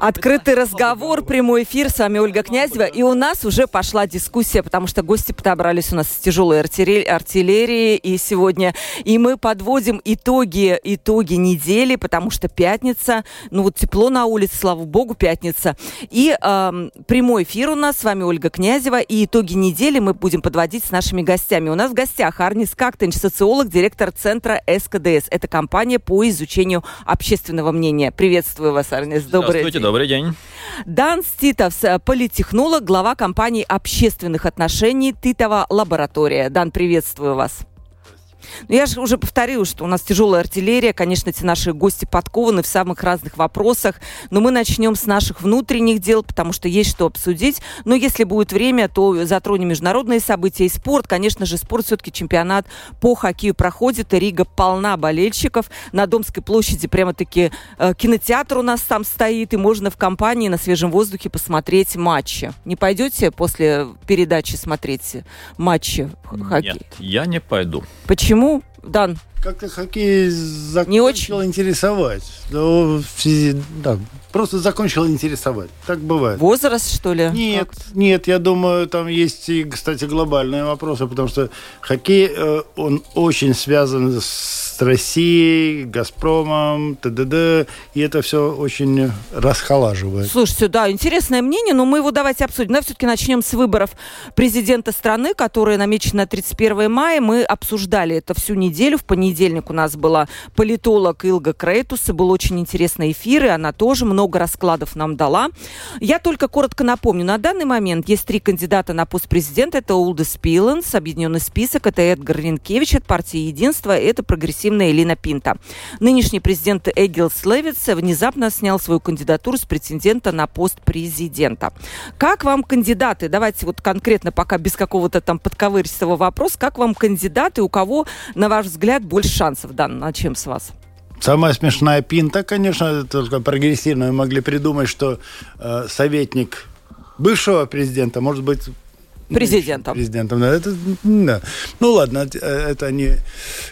Открытый разговор, прямой эфир. С вами Ольга Князева. И у нас уже пошла дискуссия, потому что гости подобрались у нас с тяжелой артиллерии и сегодня. И мы подводим итоги, итоги недели, потому что пятница. Ну вот тепло на улице, слава богу, пятница. И э, прямой эфир у нас. С вами Ольга Князева. И итоги недели мы будем подводить с нашими гостями. У нас в гостях Арнис Кактенч, социолог, директор центра СКДС. Это компания по изучению общественного мнения. Приветствую вас, Арнис. Добрый день. Добрый день. Дан Ститовс, политехнолог, глава компании общественных отношений «Титова лаборатория». Дан, приветствую вас. Но ну, я же уже повторила, что у нас тяжелая артиллерия. Конечно, эти наши гости подкованы в самых разных вопросах. Но мы начнем с наших внутренних дел, потому что есть что обсудить. Но если будет время, то затронем международные события и спорт. Конечно же, спорт все-таки чемпионат по хоккею проходит. И Рига полна болельщиков. На Домской площади прямо-таки э, кинотеатр у нас там стоит. И можно в компании на свежем воздухе посмотреть матчи. Не пойдете после передачи смотреть матчи хоккея? Нет, я не пойду. Почему? Почему, Дан? Как-то хоккей закончил не очень... интересовать. Да, да, просто закончил интересовать. Так бывает. Возраст, что ли? Нет, как? нет, я думаю, там есть и, кстати, глобальные вопросы, потому что хоккей, э, он очень связан с Россией, Газпромом, ТДД, и это все очень расхолаживает. Слушайте, да, интересное мнение, но мы его давайте обсудим. Давай все-таки начнем с выборов президента страны, которые намечены на 31 мая. Мы обсуждали это всю неделю. В понедельник у нас была политолог Илга Крейтус, был очень интересный эфир, и она тоже много раскладов нам дала. Я только коротко напомню, на данный момент есть три кандидата на пост президента. Это Улдес Пиленс, объединенный список, это Эдгар Ренкевич от партии Единства, это прогрессивная Элина Пинта. Нынешний президент Эгил Слевиц внезапно снял свою кандидатуру с претендента на пост президента. Как вам кандидаты? Давайте вот конкретно, пока без какого-то там подковырчивого вопроса, как вам кандидаты, у кого, на ваш взгляд, больше шансов? Да, начнем с вас. Самая смешная пинта, конечно, только прогрессивная. Мы могли придумать, что э, советник бывшего президента может быть Президентом. Президентом, да. Это, да. Ну ладно, э, это не,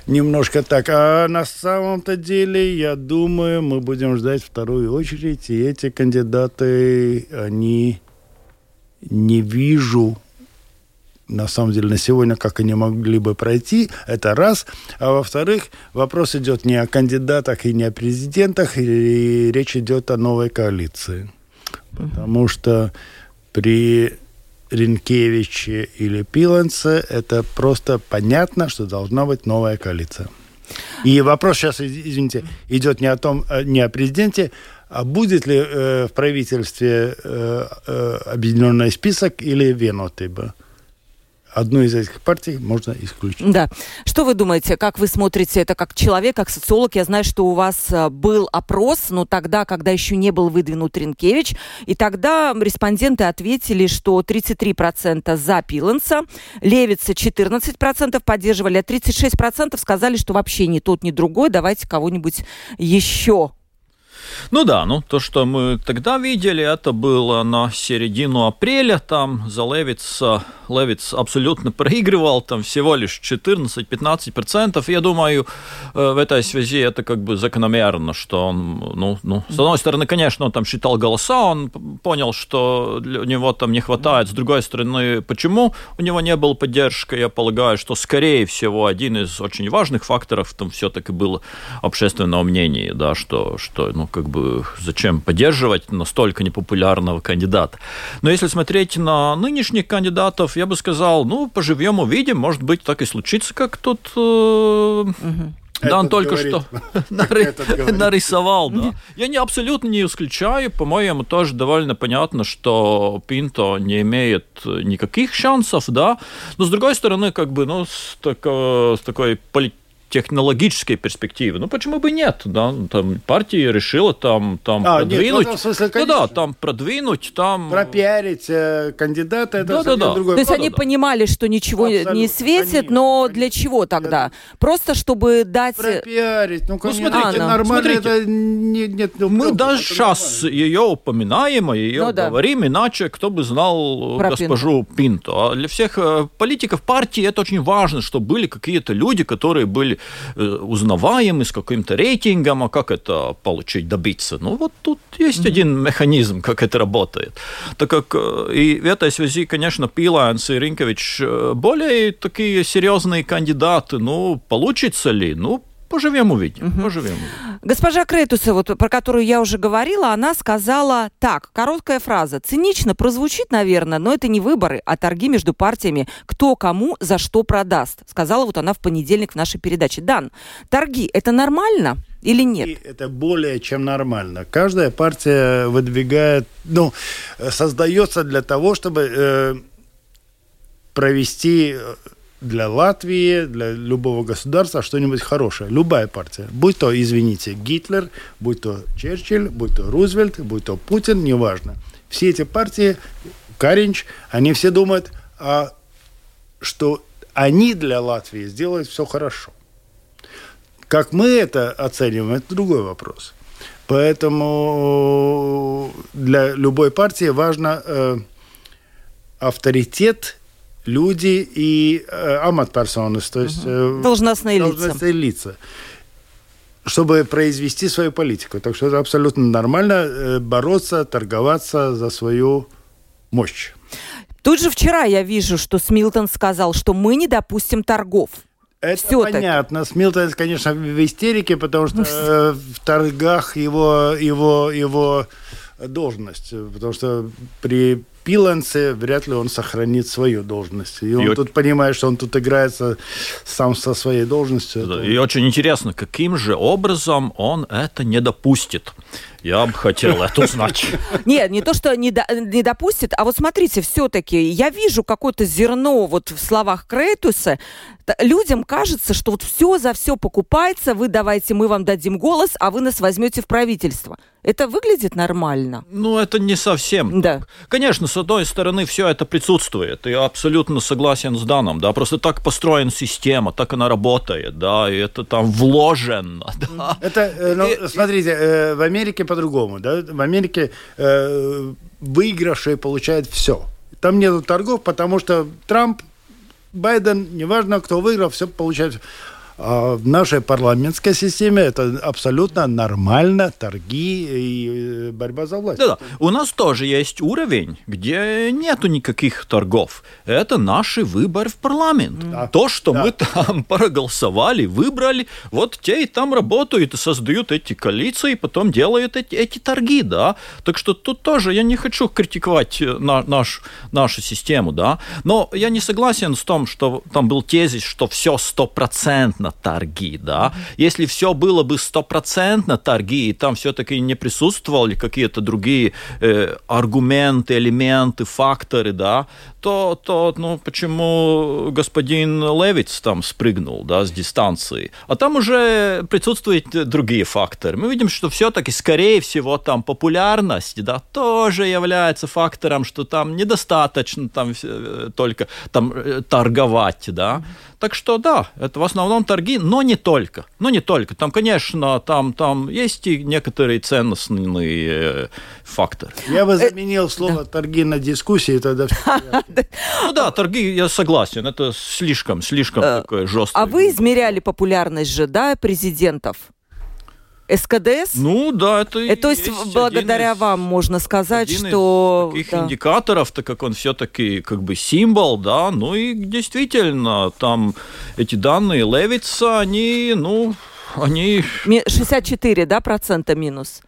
немножко так. А на самом-то деле, я думаю, мы будем ждать вторую очередь. И эти кандидаты, они не вижу на самом деле на сегодня, как они могли бы пройти, это раз. А во-вторых, вопрос идет не о кандидатах и не о президентах, и речь идет о новой коалиции. Потому что при Ренкевиче или Пиланце, это просто понятно, что должна быть новая коалиция. И вопрос сейчас, извините, идет не о том, э, не о президенте, а будет ли э, в правительстве э, э, объединенный список или Венотыба одну из этих партий можно исключить. Да. Что вы думаете, как вы смотрите это как человек, как социолог? Я знаю, что у вас э, был опрос, но тогда, когда еще не был выдвинут Ренкевич, и тогда респонденты ответили, что 33% за Пиланса, Левица 14% поддерживали, а 36% сказали, что вообще ни тот, ни другой, давайте кого-нибудь еще ну да, ну то, что мы тогда видели, это было на середину апреля, там за Левиц, Левиц абсолютно проигрывал, там всего лишь 14-15%. Я думаю, э, в этой связи это как бы закономерно, что он, ну, ну, с одной стороны, конечно, он там считал голоса, он понял, что у него там не хватает, с другой стороны, почему у него не было поддержки, я полагаю, что, скорее всего, один из очень важных факторов там все-таки было общественное мнение, да, что, что ну, как бы зачем поддерживать настолько непопулярного кандидата. Но если смотреть на нынешних кандидатов, я бы сказал, ну, поживем, увидим, может быть, так и случится, как тут... Э, Да, он только говорит, что нарисовал, да. Я не, абсолютно не исключаю, по-моему, тоже довольно понятно, что Пинто не имеет никаких шансов, да. Но с другой стороны, как бы, ну, с, тако, с такой политической технологической перспективы, ну почему бы нет, да, там партия решила там, там а, продвинуть, нет, ну, смысле, ну да, там продвинуть, там... Пропиарить э, кандидата, это да, да, да. другой. То есть они да, понимали, что ничего Абсолютно. не светит, конечно, но для чего тогда? Просто чтобы дать... Пропиарить, ну, конечно, ну, смотрите, а, нормально, смотрите, это не, нет... Ну, мы даже сейчас нормально. ее упоминаем, ее ну, да. говорим, иначе кто бы знал Про госпожу Пинто. Пинто. А для всех э, политиков партии это очень важно, чтобы были какие-то люди, которые были э, узнаваемы с каким-то рейтингом, а как это получить, добиться? Ну, вот тут есть mm-hmm. один механизм, как это работает. Так как э, и в этой связи, конечно, Пиланс и Ринкович более такие серьезные кандидаты. Ну, получится ли? Ну, Поживем, увидим. Угу. Поживем. Госпожа Крейтуса, вот, про которую я уже говорила, она сказала так, короткая фраза. Цинично прозвучит, наверное, но это не выборы, а торги между партиями, кто кому за что продаст. Сказала вот она в понедельник в нашей передаче. Дан, торги – это нормально? Или нет? И это более чем нормально. Каждая партия выдвигает, ну, создается для того, чтобы э, провести э, для Латвии, для любого государства что-нибудь хорошее. Любая партия. Будь то, извините, Гитлер, будь то Черчилль, будь то Рузвельт, будь то Путин, неважно. Все эти партии, Каринч, они все думают, а, что они для Латвии сделают все хорошо. Как мы это оцениваем, это другой вопрос. Поэтому для любой партии важно э, авторитет люди и э, аматперсонus, то есть э, должностные, должностные лица. лица чтобы произвести свою политику. Так что это абсолютно нормально э, бороться, торговаться за свою мощь. Тут же вчера я вижу, что Смилтон сказал, что мы не допустим торгов. Это Все понятно. Смилтон, конечно, в истерике, потому что э, в торгах его, его, его должность. Потому что при Пиланце вряд ли он сохранит свою должность. И он и тут понимает, что он тут играется сам со своей должностью. Да, и очень интересно, каким же образом он это не допустит. Я бы хотел это узнать. Нет, не то, что не, до, не допустит, а вот смотрите, все-таки я вижу какое-то зерно вот в словах Крейтуса. Людям кажется, что вот все за все покупается, вы давайте, мы вам дадим голос, а вы нас возьмете в правительство. Это выглядит нормально? Ну, это не совсем. Да. Конечно, с одной стороны, все это присутствует. Я абсолютно согласен с Даном, да, просто так построена система, так она работает, да, и это там вложено, да. Это, э, ну, и, смотрите, э, в Америке по-другому, да, в Америке э, выигрыши получают все. Там нет торгов, потому что Трамп, Байден, неважно, кто выиграл, все получает. А в нашей парламентской системе это абсолютно нормально, торги и э, борьба за власть. Да-да. У нас тоже есть уровень, где нету никаких торгов. Это наш выбор в парламент. Да. То, что да. мы там проголосовали, выбрали, вот те и там работают и создают эти коалиции, и потом делают эти, эти торги, да. Так что тут тоже я не хочу критиковать э, на, наш, нашу систему, да. Но я не согласен с том, что там был тезис, что все стопроцентно торги, да. Если все было бы стопроцентно торги, и там все-таки не присутствовали какие-то другие э, аргументы, элементы, факторы, да, то, то ну, почему господин Левиц там спрыгнул да, с дистанции? А там уже присутствуют другие факторы. Мы видим, что все-таки, скорее всего, там популярность да, тоже является фактором, что там недостаточно там, э, только там, э, торговать. Да? Так что да, это в основном торги, но не только. Но не только. Там, конечно, там, там есть и некоторые ценностные э, факторы. Я бы заменил слово торги на дискуссии, тогда Ну да, торги, я согласен, это слишком, слишком э, такое жесткое. А вы измеряли популярность же, да, президентов? СКДС? Ну да, это и То есть, есть благодаря из, вам можно сказать, один что... Из таких да. индикаторов, так как он все-таки как бы символ, да, ну и действительно, там эти данные Левица, они, ну, они... 64, да, процента минус?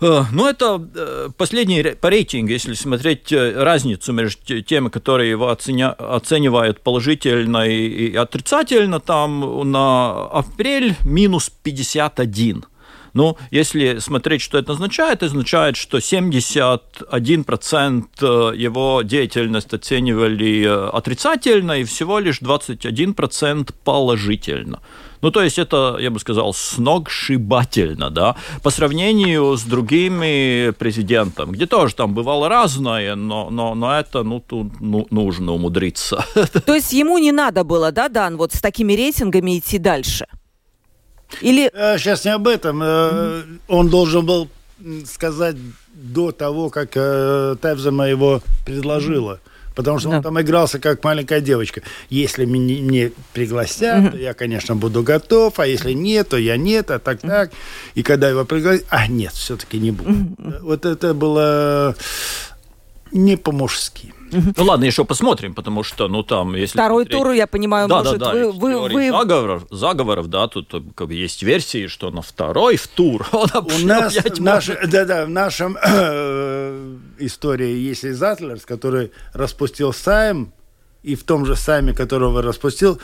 Э, ну, это э, последний по рейтингу, если смотреть э, разницу между теми, которые его оценя, оценивают положительно и, и отрицательно, там на апрель минус 51. Ну, если смотреть, что это означает, это означает, что 71% э, его деятельность оценивали э, отрицательно и всего лишь 21% положительно. Ну, то есть это, я бы сказал, сногсшибательно, да, по сравнению с другими президентами, где тоже там бывало разное, но, но, но это, ну, тут ну, нужно умудриться. То есть ему не надо было, да, Дан, вот с такими рейтингами идти дальше? Или... Сейчас не об этом. Mm-hmm. Он должен был сказать до того, как э, Тевзема его предложила. Потому что да. он там игрался как маленькая девочка. Если меня не пригласят, mm-hmm. то я, конечно, буду готов, а если нет, то я нет, а так так. И когда его пригласят, а нет, все-таки не буду. Mm-hmm. Вот это было не по-мужски. Ну ладно, еще посмотрим, потому что, ну там, если... Второй смотреть... тур, я понимаю, да, может, да, да, вы... вы, вы... Заговоров, заговоров, да, тут как бы есть версии, что на второй в тур он У нас, наш, да, да, в нашем э, истории есть Затлерс, который распустил Сайм, и в том же Сайме, которого распустил,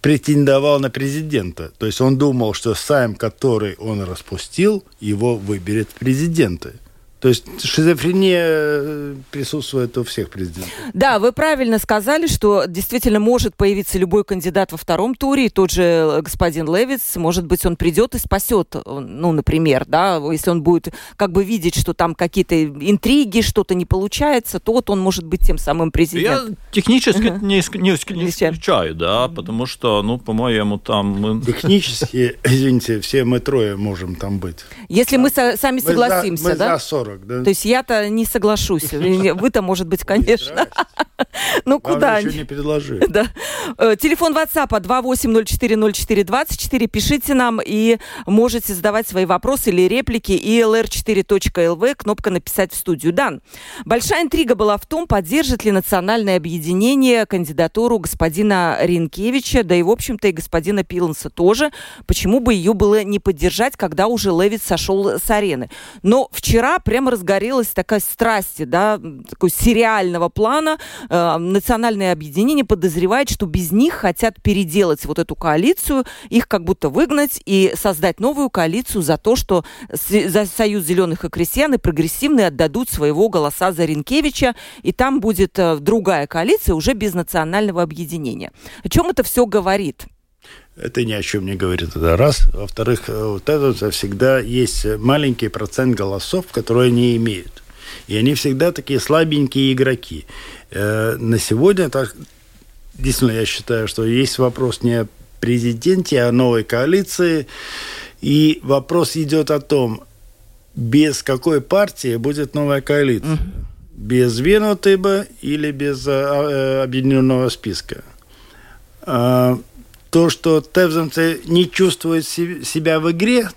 претендовал на президента. То есть он думал, что Сайм, который он распустил, его выберет в президенты. То есть шизофрения э, присутствует у всех президентов. Да, вы правильно сказали, что действительно может появиться любой кандидат во втором туре, и тот же э, господин Левиц, может быть, он придет и спасет, ну, например, да, если он будет как бы видеть, что там какие-то интриги, что-то не получается, то вот он может быть тем самым президентом. Я технически uh-huh. не, не, не исключаю, да, потому что, ну, по-моему, там... Технически, извините, все мы трое можем там быть. Если мы сами согласимся, мы да? Мы за 40 40, да? То есть я-то не соглашусь. Вы-то, может быть, конечно. Ну, куда? еще не предложили. Да. Э, телефон WhatsApp 28040424. Пишите нам и можете задавать свои вопросы или реплики. И lr4.lv, кнопка «Написать в студию». Дан, большая интрига была в том, поддержит ли национальное объединение кандидатуру господина Ренкевича, да и, в общем-то, и господина Пиланса тоже. Почему бы ее было не поддержать, когда уже Левит сошел с арены? Но вчера прям прямо разгорелась такая страсть, да, такой сериального плана. Э, национальное объединение подозревает, что без них хотят переделать вот эту коалицию, их как будто выгнать и создать новую коалицию за то, что за Союз зеленых и крестьян и прогрессивные отдадут своего голоса за Ренкевича, и там будет э, другая коалиция уже без национального объединения. О чем это все говорит? Это ни о чем не говорит. Это раз. Во-вторых, э, вот это всегда есть маленький процент голосов, которые они имеют. И они всегда такие слабенькие игроки. Э, на сегодня, так, действительно, я считаю, что есть вопрос не о президенте, а о новой коалиции. И вопрос идет о том, без какой партии будет новая коалиция. Mm-hmm. Без Венутыба или без э, объединенного списка. То, что тевзамцы не чувствуют себя в игре,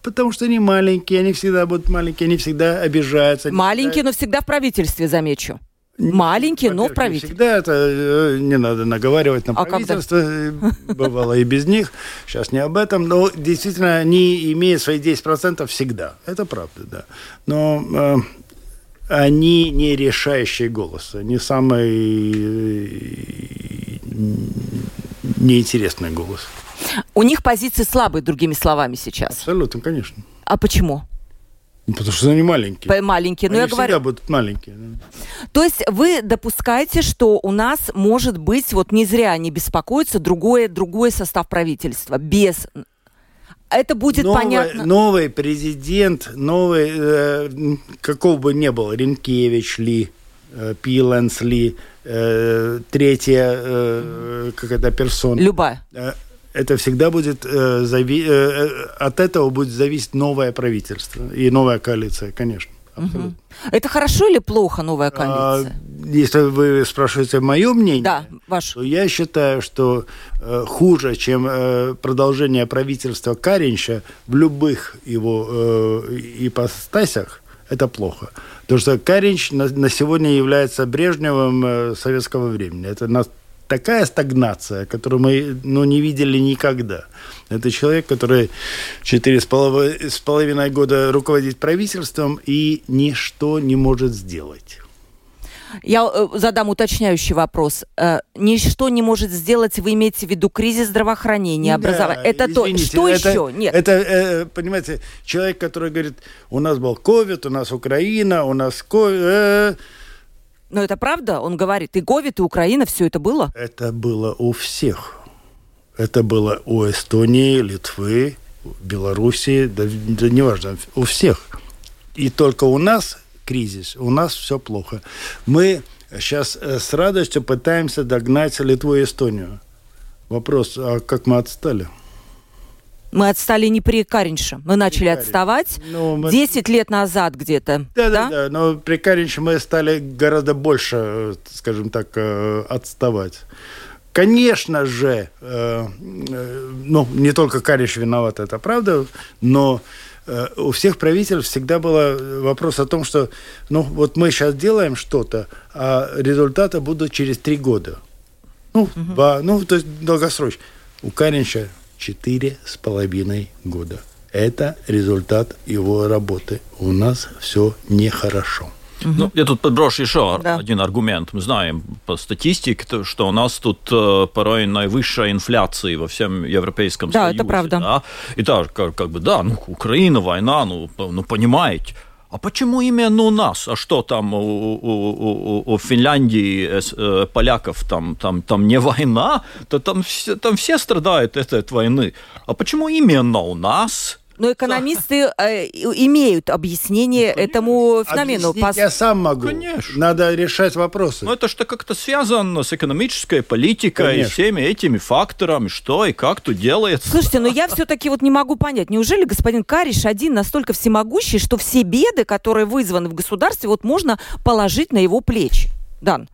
потому что они маленькие, они всегда будут маленькие, они всегда обижаются. Маленькие, всегда... но всегда в правительстве, замечу. Маленькие, но в правительстве. Всегда это э, не надо наговаривать на а правительство. Когда? Бывало и без них. Сейчас не об этом. Но действительно, они имеют свои 10% всегда. Это правда, да. Но э, они не решающий голос. Они самый неинтересный голос. У них позиции слабые, другими словами, сейчас. Абсолютно, конечно. А почему? Ну, потому что они маленькие. Маленькие, но они я говорю... всегда будут маленькие. То есть вы допускаете, что у нас может быть, вот не зря они беспокоятся, другой, другой состав правительства, без это будет новый, понятно. Новый президент, новый, э, какого бы ни был, Ренкевич ли, э, Пиленс ли, э, третья э, какая-то персона. Любая. Это всегда будет зави- от этого будет зависеть новое правительство и новая коалиция, конечно. Абсолютно. Угу. Это хорошо или плохо новая а, коалиция? А, если вы спрашиваете мое мнение, да, ваше. то я считаю, что э, хуже, чем э, продолжение правительства Каринча в любых его э, ипостасях, это плохо. Потому что Каринч на, на сегодня является Брежневым э, советского времени. Это на, такая стагнация, которую мы ну, не видели никогда. Это человек, который четыре с половиной года руководит правительством и ничто не может сделать. Я э, задам уточняющий вопрос. Э, ничто не может сделать, вы имеете в виду кризис здравоохранения, образования. Да, это извините, то. Что это, еще? Нет. Это, э, понимаете, человек, который говорит, у нас был ковид, у нас Украина, у нас ковид... Но это правда? Он говорит, и Говид, и Украина, все это было? Это было у всех. Это было у Эстонии, Литвы, Белоруссии, да, да неважно, у всех. И только у нас кризис, у нас все плохо. Мы сейчас э, с радостью пытаемся догнать Литву и Эстонию. Вопрос, а как мы отстали? Мы отстали не при Каринше. Мы начали Карин. отставать ну, мы... 10 лет назад где-то. Да, да, да, да. Но при Каринше мы стали гораздо больше, скажем так, э, отставать. Конечно же, э, э, ну, не только Кариш виноват, это правда, но э, у всех правителей всегда был вопрос о том, что, ну, вот мы сейчас делаем что-то, а результаты будут через три года. Ну, угу. два, ну, то есть долгосрочно. У Каринча четыре с половиной года. Это результат его работы. У нас все нехорошо. Угу. Ну, я тут подброшу еще да. один аргумент. Мы знаем по статистике, что у нас тут э, порой наивысшая инфляция во всем Европейском да, Союзе. Да, это правда. Да? И так, как, как бы, да, ну, Украина, война, ну, ну понимаете. А почему именно у нас? А что там у, у, у, у Финляндии, э, поляков, там, там, там не война? То там все, там все страдают от этой войны. А почему именно у нас? Но экономисты э, имеют объяснение ну, этому феномену. Пос... я сам могу. Конечно. Надо решать вопросы. Но это что как-то связано с экономической политикой Конечно. и всеми этими факторами, что и как тут делается. Слушайте, но я все-таки вот не могу понять, неужели господин Кариш один настолько всемогущий, что все беды, которые вызваны в государстве, вот можно положить на его плечи? Дан.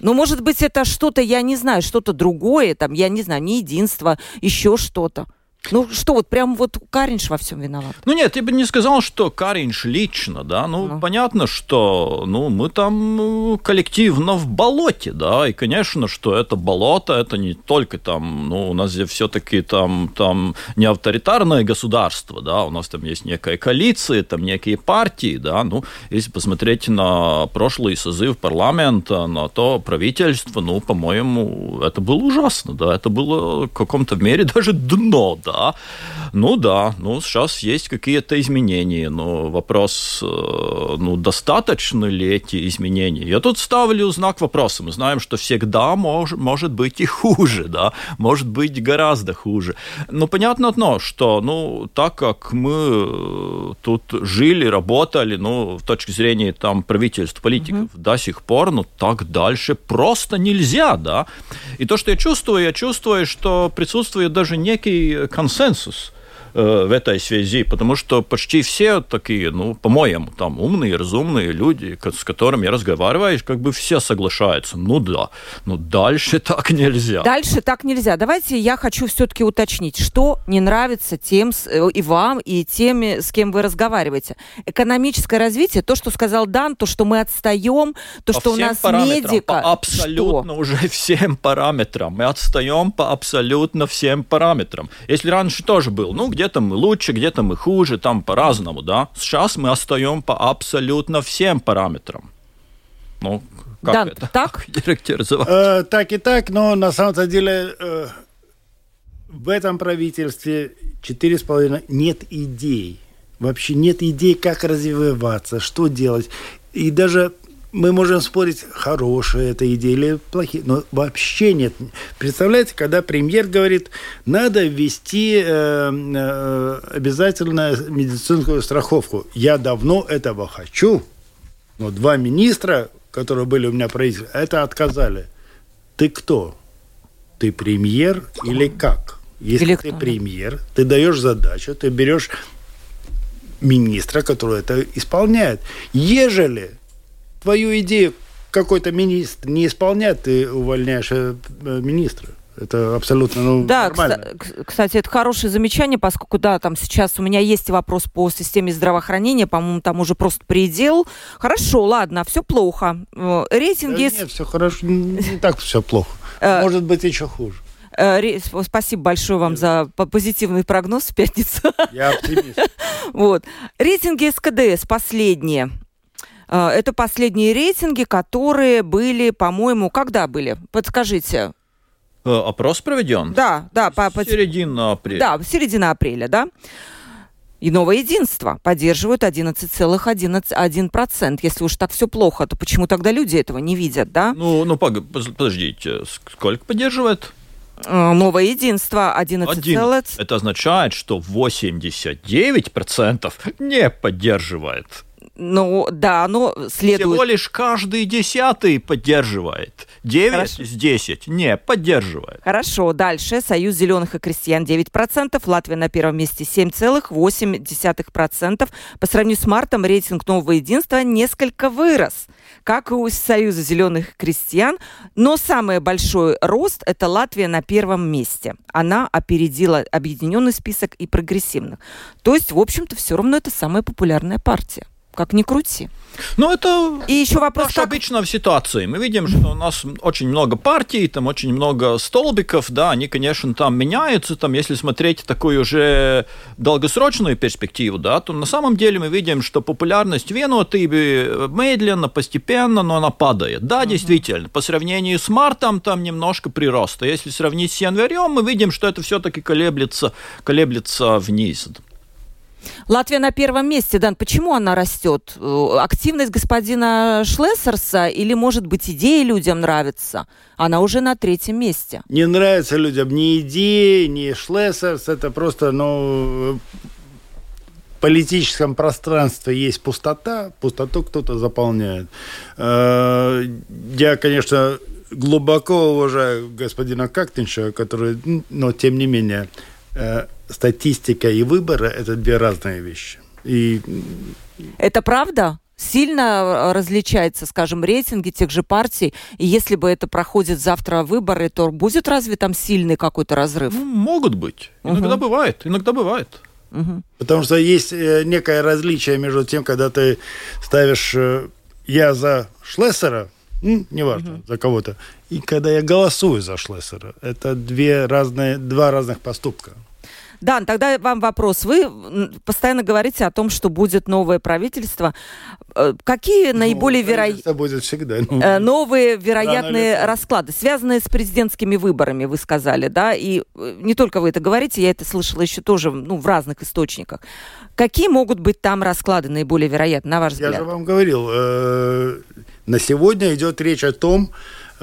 Ну, может быть, это что-то, я не знаю, что-то другое, там, я не знаю, не единство, еще что-то. Ну что, вот прям вот Каринш во всем виноват? Ну нет, я бы не сказал, что Каринш лично, да. Ну, ну. понятно, что ну, мы там ну, коллективно в болоте, да. И, конечно, что это болото, это не только там, ну, у нас здесь все-таки там, там не авторитарное государство, да, у нас там есть некая коалиция, там некие партии, да. Ну, если посмотреть на прошлый созыв парламента, на то правительство, ну, по-моему, это было ужасно, да. Это было в каком-то мере даже дно, да да. Ну да, ну сейчас есть какие-то изменения, но вопрос, э, ну достаточно ли эти изменения? Я тут ставлю знак вопроса. Мы знаем, что всегда мож, может быть и хуже, да, может быть гораздо хуже. Но понятно одно, что, ну, так как мы э, тут жили, работали, ну, с точки зрения там правительств, политиков, угу. до сих пор, ну, так дальше просто нельзя, да. И то, что я чувствую, я чувствую, что присутствует даже некий консенсус Э, в этой связи, потому что почти все такие, ну, по-моему, там умные, разумные люди, с которыми я разговариваю, как бы все соглашаются. Ну да, но дальше так нельзя. Дальше так нельзя. Давайте я хочу все-таки уточнить, что не нравится тем э, и вам, и теми, с кем вы разговариваете. Экономическое развитие, то, что сказал Дан, то, что мы отстаем, то, по что у нас медика. По абсолютно что? уже всем параметрам. Мы отстаем по абсолютно всем параметрам. Если раньше тоже был, ну, где где-то мы лучше, где-то мы хуже, там по-разному, да. Сейчас мы остаем по абсолютно всем параметрам. Ну, как да, это? Так? Э, так и так, но на самом деле э, в этом правительстве четыре с половиной нет идей. Вообще нет идей, как развиваться, что делать. И даже мы можем спорить, хорошая эта идея или плохие, но вообще нет. Представляете, когда премьер говорит, надо ввести э, э, обязательно медицинскую страховку. Я давно этого хочу, но два министра, которые были у меня правительстве, это отказали. Ты кто? Ты премьер или как? Если или ты кто? премьер, ты даешь задачу, ты берешь министра, который это исполняет. Ежели твою идею какой-то министр не исполняет, ты увольняешь э, министра. Это абсолютно ну, да, нормально. Кстати, это хорошее замечание, поскольку, да, там сейчас у меня есть вопрос по системе здравоохранения, по-моему, там уже просто предел. Хорошо, ладно, все плохо. Э, рейтинги... Да нет, все хорошо, не так все плохо. Э, Может быть, еще хуже. Спасибо большое вам за позитивный прогноз в пятницу. Я оптимист. Вот. Рейтинги СКДС последние. Э, это последние рейтинги, которые были, по-моему, когда были? Подскажите. Э, опрос проведен? Да, да. По, по... Середина апреля. Да, середина апреля, да. И новое единство поддерживают 11,1%. Если уж так все плохо, то почему тогда люди этого не видят, да? Ну, ну подождите, сколько поддерживает? Э, новое единство 11, 11. Это означает, что 89% не поддерживает. Ну, да, но следует... Всего лишь каждый десятый поддерживает. 9 Хорошо. из 10 не поддерживает. Хорошо, дальше. Союз зеленых и крестьян 9%, Латвия на первом месте 7,8%. По сравнению с мартом рейтинг нового единства несколько вырос, как и у Союза зеленых крестьян. Но самый большой рост – это Латвия на первом месте. Она опередила объединенный список и прогрессивных. То есть, в общем-то, все равно это самая популярная партия как ни крути. Ну, это и еще вопрос, как... обычно в ситуации. Мы видим, что у нас очень много партий, там очень много столбиков, да, они, конечно, там меняются, там, если смотреть такую уже долгосрочную перспективу, да, то на самом деле мы видим, что популярность Венуатыбы медленно, постепенно, но она падает. Да, действительно, по сравнению с мартом там немножко прироста. Если сравнить с январем, мы видим, что это все-таки колеблется, колеблется вниз. Латвия на первом месте, Дан. Почему она растет? Э, активность господина Шлессерса или, может быть, идеи людям нравятся? Она уже на третьем месте. Не нравится людям ни идеи, ни Шлессерс. Это просто, ну, политическом пространстве есть пустота, пустоту кто-то заполняет. Э, я, конечно, глубоко уважаю господина Кактинша, который, но тем не менее, э, статистика и выборы – это две разные вещи. И... Это правда? сильно э, различается, скажем, рейтинги тех же партий, и если бы это проходит завтра выборы, то будет разве там сильный какой-то разрыв? Ну, могут быть. Иногда угу. бывает. Иногда бывает. Угу. Потому что есть э, некое различие между тем, когда ты ставишь «я за Шлессера», неважно, угу. за кого-то, и когда я голосую за Шлессера. Это две разные, два разных поступка. Дан, тогда вам вопрос. Вы постоянно говорите о том, что будет новое правительство. Э, какие ну, наиболее вероятные... будет всегда. Ну, э, новые вероятные расклады, связанные с президентскими выборами, вы сказали, да? И э, не только вы это говорите, я это слышала еще тоже ну, в разных источниках. Какие могут быть там расклады наиболее вероятные, на ваш взгляд? Я же вам говорил, на сегодня идет речь о том,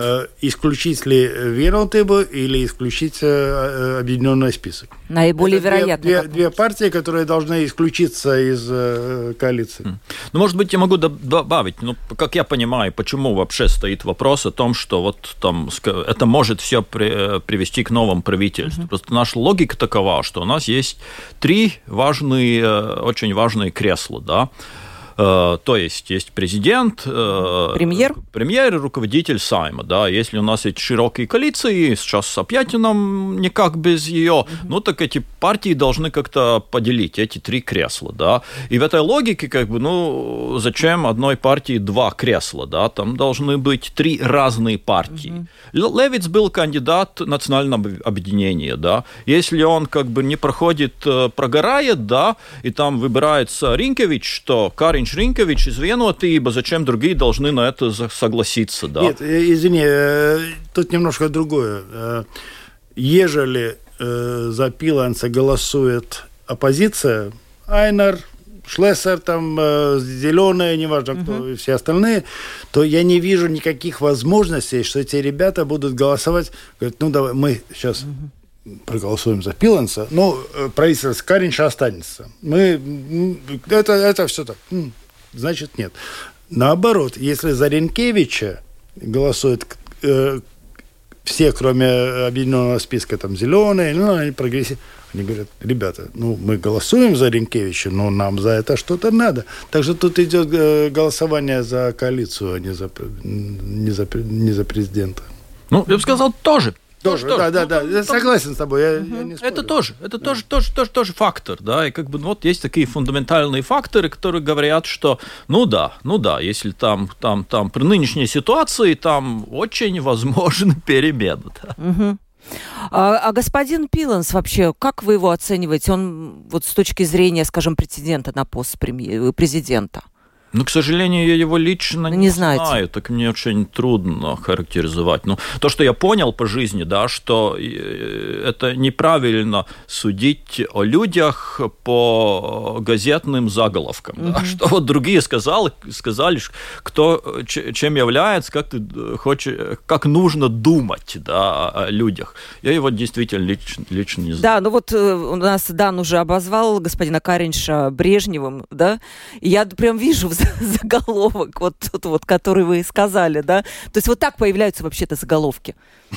Э, исключить ли Венотыбу или исключить э, объединенный список. Наиболее вероятно. Две, две партии, которые должны исключиться из э, коалиции. Ну, может быть, я могу добавить, ну, как я понимаю, почему вообще стоит вопрос о том, что вот там это может все при, привести к новому правительству. Uh-huh. Просто наша логика такова, что у нас есть три важные, очень важные кресла, да, Э, то есть есть президент, э, премьер, премьер и руководитель Сайма. Да, если у нас есть широкие коалиции, сейчас опять нам никак без ее, угу. ну так эти партии должны как-то поделить эти три кресла, да. И в этой логике как бы, ну зачем одной партии два кресла, да? Там должны быть три разные партии. Угу. Левиц был кандидат национального объединения, да. Если он как бы не проходит, э, прогорает, да, и там выбирается Ринкевич, то Карин Ринкович из Vienotиба, зачем другие должны на это согласиться, да? Нет, э, извини, э, тут немножко другое. Э, ежели за Пиланца голосует оппозиция, Айнер, Шлессер, там, Зеленые, неважно кто, угу. и все остальные, то я не вижу никаких возможностей, что эти ребята будут голосовать. Говорят, ну давай, мы сейчас угу. проголосуем за Пиланца, но правительство Каринша останется. Мы, это, это все так значит нет. Наоборот, если за Ренкевича голосуют э, все, кроме объединенного списка, там, зеленые, ну, они прогрессивные, они говорят, ребята, ну, мы голосуем за Ренкевича, но нам за это что-то надо. Так что тут идет э, голосование за коалицию, а не за, не за, не за президента. Ну, я бы сказал, тоже. Тоже, тоже, да, да, да, я согласен с тобой, я, угу. я не спорю. Это тоже, это да. тоже, тоже, тоже, тоже фактор, да, и как бы ну, вот есть такие фундаментальные факторы, которые говорят, что, ну да, ну да, если там, там, там при нынешней ситуации там очень возможны перемены. Да. Угу. А, а господин Пиланс вообще, как вы его оцениваете? Он вот с точки зрения, скажем, претендента на пост президента? Ну, к сожалению, я его лично не, не знаете. знаю, так мне очень трудно характеризовать. Ну, то, что я понял по жизни, да, что э, это неправильно судить о людях по газетным заголовкам, mm-hmm. да, что вот другие сказали, сказали, кто чем является, как ты хочешь, как нужно думать, да, о людях. Я его действительно лично, лично не знаю. Да, ну вот э, у нас Дан уже обозвал господина Каринша Брежневым, да, и я прям вижу в заголовок, вот тот вот, который вы сказали, да? То есть вот так появляются вообще-то заголовки.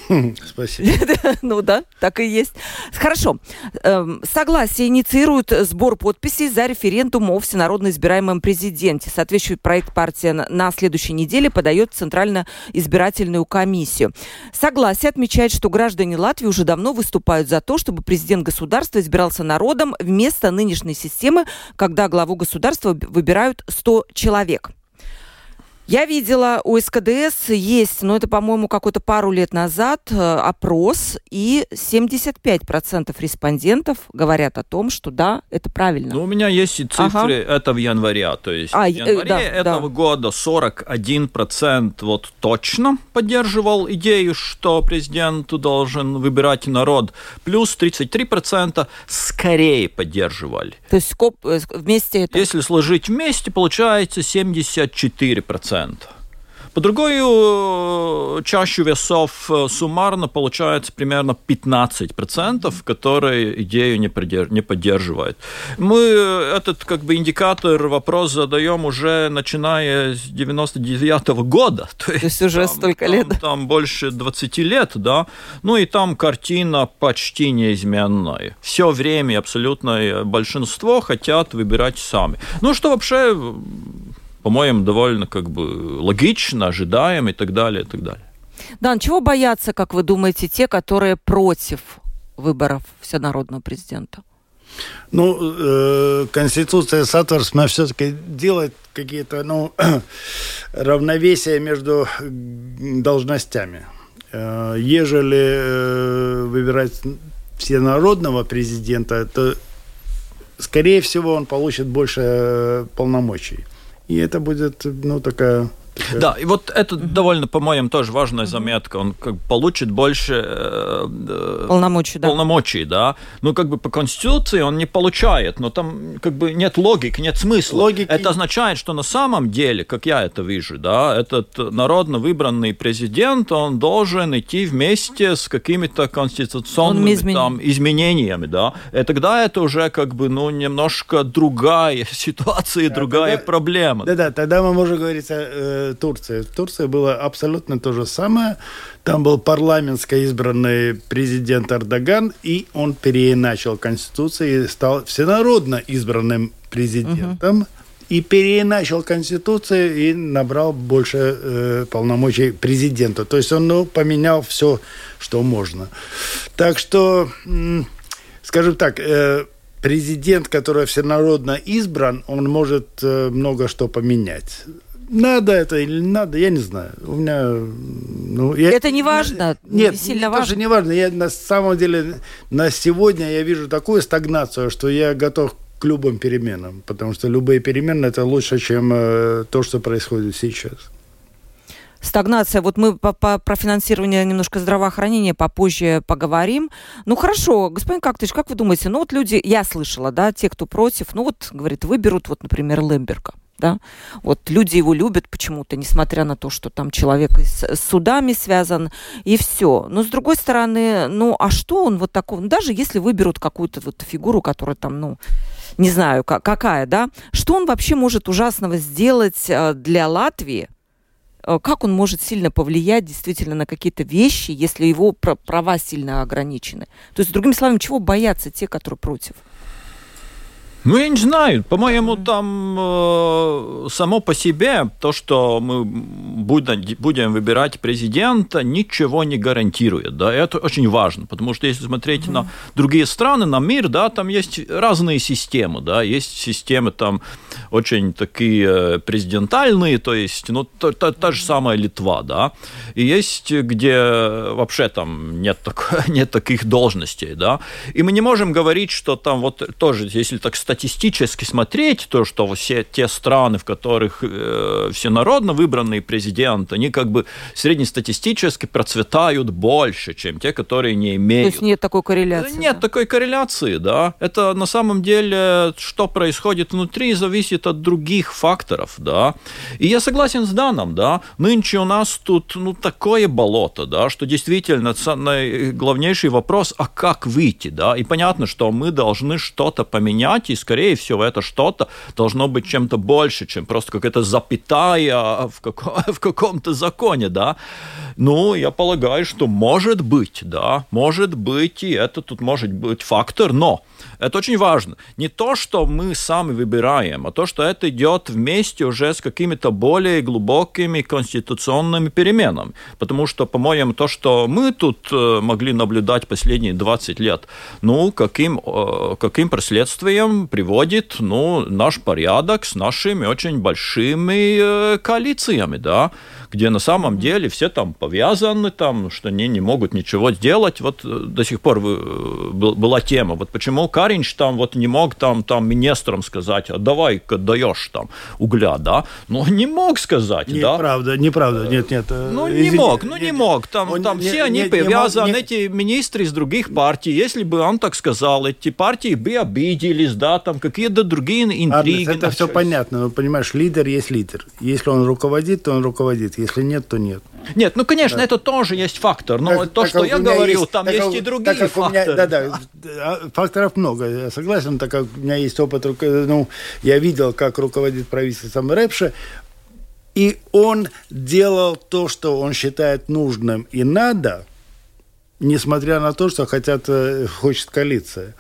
Спасибо. Ну да, так и есть. Хорошо. Эм, согласие инициирует сбор подписей за референдум о всенародно избираемом президенте. Соответствующий проект партия на следующей неделе подает в Центральную избирательную комиссию. Согласие отмечает, что граждане Латвии уже давно выступают за то, чтобы президент государства избирался народом вместо нынешней системы, когда главу государства выбирают 100 человек. Я видела у СКДС есть, ну это, по-моему, какой-то пару лет назад э, опрос, и 75% респондентов говорят о том, что да, это правильно. Ну, у меня есть и цифры, ага. это в январе, то есть а, в январе э, да, этого да. года 41% вот точно поддерживал идею, что президент должен выбирать народ, плюс 33% скорее поддерживали. То есть э, вместе это... Если сложить вместе, получается 74%. 1%. По другую э, чашу весов э, суммарно получается примерно 15%, которые идею не, придерж... не поддерживают. Мы э, этот как бы индикатор вопрос задаем уже начиная с 99 -го года. То есть, То есть уже там, столько лет. Там, там больше 20 лет, да. Ну и там картина почти неизменная. Все время абсолютное большинство хотят выбирать сами. Ну что вообще по-моему, довольно как бы логично, ожидаем и так далее, и так далее. Дан, чего боятся, как вы думаете, те, которые против выборов всенародного президента? Ну, э, Конституция соответственно все-таки делает какие-то, ну, равновесия между должностями. Э, ежели э, выбирать всенародного президента, то, скорее всего, он получит больше э, полномочий. И это будет, ну, такая да, и вот это угу. довольно, по-моему, тоже важная заметка. Он как получит больше э, э, полномочий, да. полномочий, да. Ну, как бы по Конституции он не получает, но там как бы нет логики, нет смысла. Логики... Это означает, что на самом деле, как я это вижу, да, этот народно выбранный президент, он должен идти вместе с какими-то конституционными измен... там, изменениями, да. И тогда это уже как бы, ну, немножко другая ситуация, да, другая тогда... проблема. Да-да, тогда мы можем говорить о Турции. В Турции было абсолютно то же самое. Там был парламентско избранный президент Эрдоган, и он переиначил конституцию и стал всенародно избранным президентом. Угу. И переиначил конституцию и набрал больше э, полномочий президента. То есть он ну, поменял все, что можно. Так что, скажем так, э, президент, который всенародно избран, он может э, много что поменять. Надо это или не надо, я не знаю. У меня, ну, я, это не важно. Нет, сильно важно. Тоже не важно. Я на самом деле на сегодня я вижу такую стагнацию, что я готов к любым переменам, потому что любые перемены это лучше, чем э, то, что происходит сейчас. Стагнация. Вот мы по, по, про финансирование немножко здравоохранения попозже поговорим. Ну хорошо, господин Кактыш, как вы думаете, ну вот люди, я слышала, да, те, кто против, ну вот, говорит, выберут, вот, например, Лемберга да, вот люди его любят почему-то, несмотря на то, что там человек с, судами связан, и все. Но с другой стороны, ну, а что он вот такой, ну, даже если выберут какую-то вот фигуру, которая там, ну, не знаю, как, какая, да, что он вообще может ужасного сделать э, для Латвии, э, как он может сильно повлиять действительно на какие-то вещи, если его права сильно ограничены. То есть, другими словами, чего боятся те, которые против? Ну, я не знаю. По-моему, там э, само по себе то, что мы будем, будем выбирать президента, ничего не гарантирует. Да? Это очень важно, потому что если смотреть mm-hmm. на другие страны, на мир, да, там есть разные системы. Да? Есть системы там очень такие э, президентальные, то есть ну, та, та, та же самая Литва. Да? И есть, где вообще там нет, так, нет таких должностей. Да? И мы не можем говорить, что там вот тоже, если так стоит статистически смотреть, то, что все те страны, в которых э, всенародно выбранный президент, они как бы среднестатистически процветают больше, чем те, которые не имеют. То есть нет такой корреляции? Нет да? такой корреляции, да. Это на самом деле, что происходит внутри, зависит от других факторов, да. И я согласен с Даном, да. Нынче у нас тут, ну, такое болото, да, что действительно главнейший вопрос, а как выйти, да. И понятно, что мы должны что-то поменять, и, скорее всего, это что-то должно быть чем-то больше, чем просто какая-то запятая в, каком- в каком-то законе, да. Ну, я полагаю, что может быть, да, может быть, и это тут может быть фактор, но это очень важно. Не то, что мы сами выбираем, а то, что это идет вместе уже с какими-то более глубокими конституционными переменами. Потому что, по-моему, то, что мы тут э, могли наблюдать последние 20 лет, ну, каким, э, каким последствиям приводит ну, наш порядок с нашими очень большими э, коалициями, да, где на самом деле все там повязаны, там, что они не могут ничего сделать. Вот до сих пор была тема, вот почему Каринч там вот не мог там, там министрам сказать, а давай-ка даешь там угля, да? Но он не мог сказать, нет, да? Неправда, неправда, нет, нет. Ну, не мог, ну, не мог. Там, он, там не, все они повязаны, не, эти министры из других партий. Если бы он так сказал, эти партии бы обиделись, да, там какие-то другие интриги. Аднес, это все понятно, но понимаешь, лидер есть лидер. Если он руководит, то он руководит. Если нет, то нет. Нет, ну, конечно, да. это тоже есть фактор. Но так, то, так, что я говорил, есть, там есть и другие так, факторы. Меня, да, да, факторов много, я согласен, так как у меня есть опыт, ну, я видел, как руководит правительством Рэпша, и он делал то, что он считает нужным и надо, несмотря на то, что хотят, э, хочет коалиция.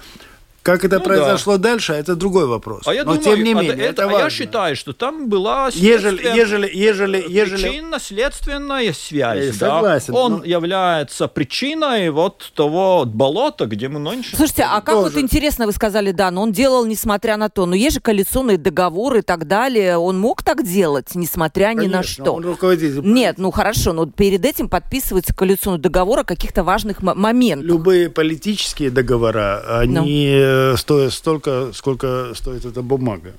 Как это ну, произошло да. дальше, это другой вопрос. А я Но думаю, тем не менее, это, это важно. А я считаю, что там была ежели, ежели, ежели, ежели... причинно-следственная связь. Я да? согласен. Он но... является причиной вот того болота, где мы нынче... Слушайте, а как Тоже. вот интересно вы сказали, да, но он делал несмотря на то, но есть же коалиционные договоры и так далее, он мог так делать, несмотря Конечно, ни на что? он руководитель. Нет, ну хорошо, но перед этим подписывается коалиционный договор о каких-то важных моментах. Любые политические договора, они... Ну стоит столько, сколько стоит эта бумага.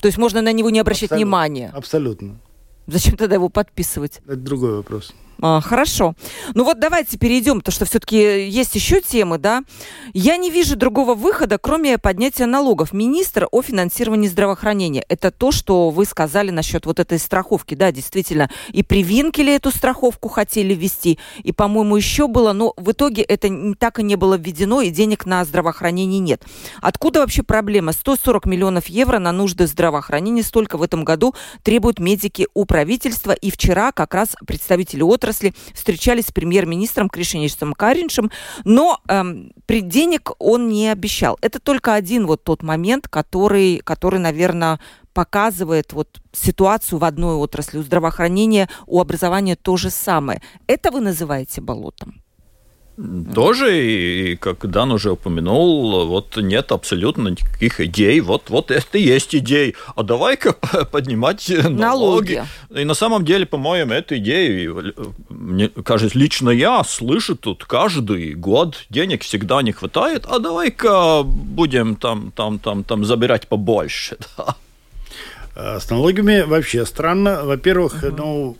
То есть можно на него не обращать абсолютно, внимания? Абсолютно. Зачем тогда его подписывать? Это другой вопрос. А, хорошо. Ну вот давайте перейдем, потому что все-таки есть еще темы, да. Я не вижу другого выхода, кроме поднятия налогов. Министр о финансировании здравоохранения. Это то, что вы сказали насчет вот этой страховки, да, действительно. И при Винкеле эту страховку хотели ввести, и, по-моему, еще было, но в итоге это так и не было введено, и денег на здравоохранение нет. Откуда вообще проблема? 140 миллионов евро на нужды здравоохранения столько в этом году требуют медики у правительства, и вчера как раз представители отрасли отрасли встречались с премьер-министром Кришиничем Кариншем, но эм, денег он не обещал. Это только один вот тот момент, который, который наверное, показывает вот ситуацию в одной отрасли. У здравоохранения, у образования то же самое. Это вы называете болотом? Тоже, и как Дан уже упомянул, вот нет абсолютно никаких идей. Вот, вот это и есть идеи. А давай-ка поднимать налоги. налоги. И на самом деле, по-моему, эту идею, мне кажется, лично я слышу тут каждый год. Денег всегда не хватает, а давай-ка будем там, там, там, там забирать побольше. Да. А с налогами вообще странно. Во-первых, угу. ну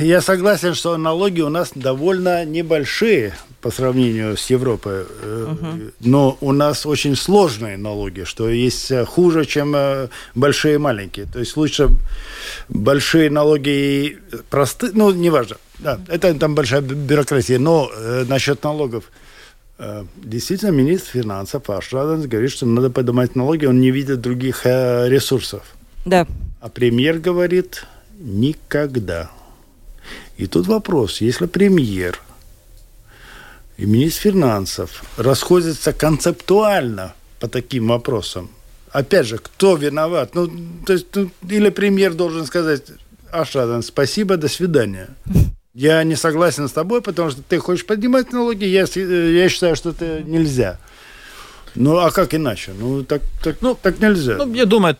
я согласен, что налоги у нас довольно небольшие по сравнению с Европой. Uh-huh. Но у нас очень сложные налоги, что есть э, хуже, чем э, большие и маленькие. То есть лучше большие налоги простые, ну, неважно. Да, это там большая бюрократия. Но э, насчет налогов. Э, действительно, министр финансов Ашраденс говорит, что надо поднимать налоги, он не видит других э, ресурсов. Да. А премьер говорит, никогда. И тут вопрос, если премьер и министр финансов расходятся концептуально по таким вопросам, опять же, кто виноват? Ну, то есть, ну, или премьер должен сказать, Ашадан, спасибо, до свидания. Я не согласен с тобой, потому что ты хочешь поднимать налоги, я, я считаю, что это нельзя. Ну, а как иначе? Ну, так, так, ну, так нельзя. Ну, я думаю,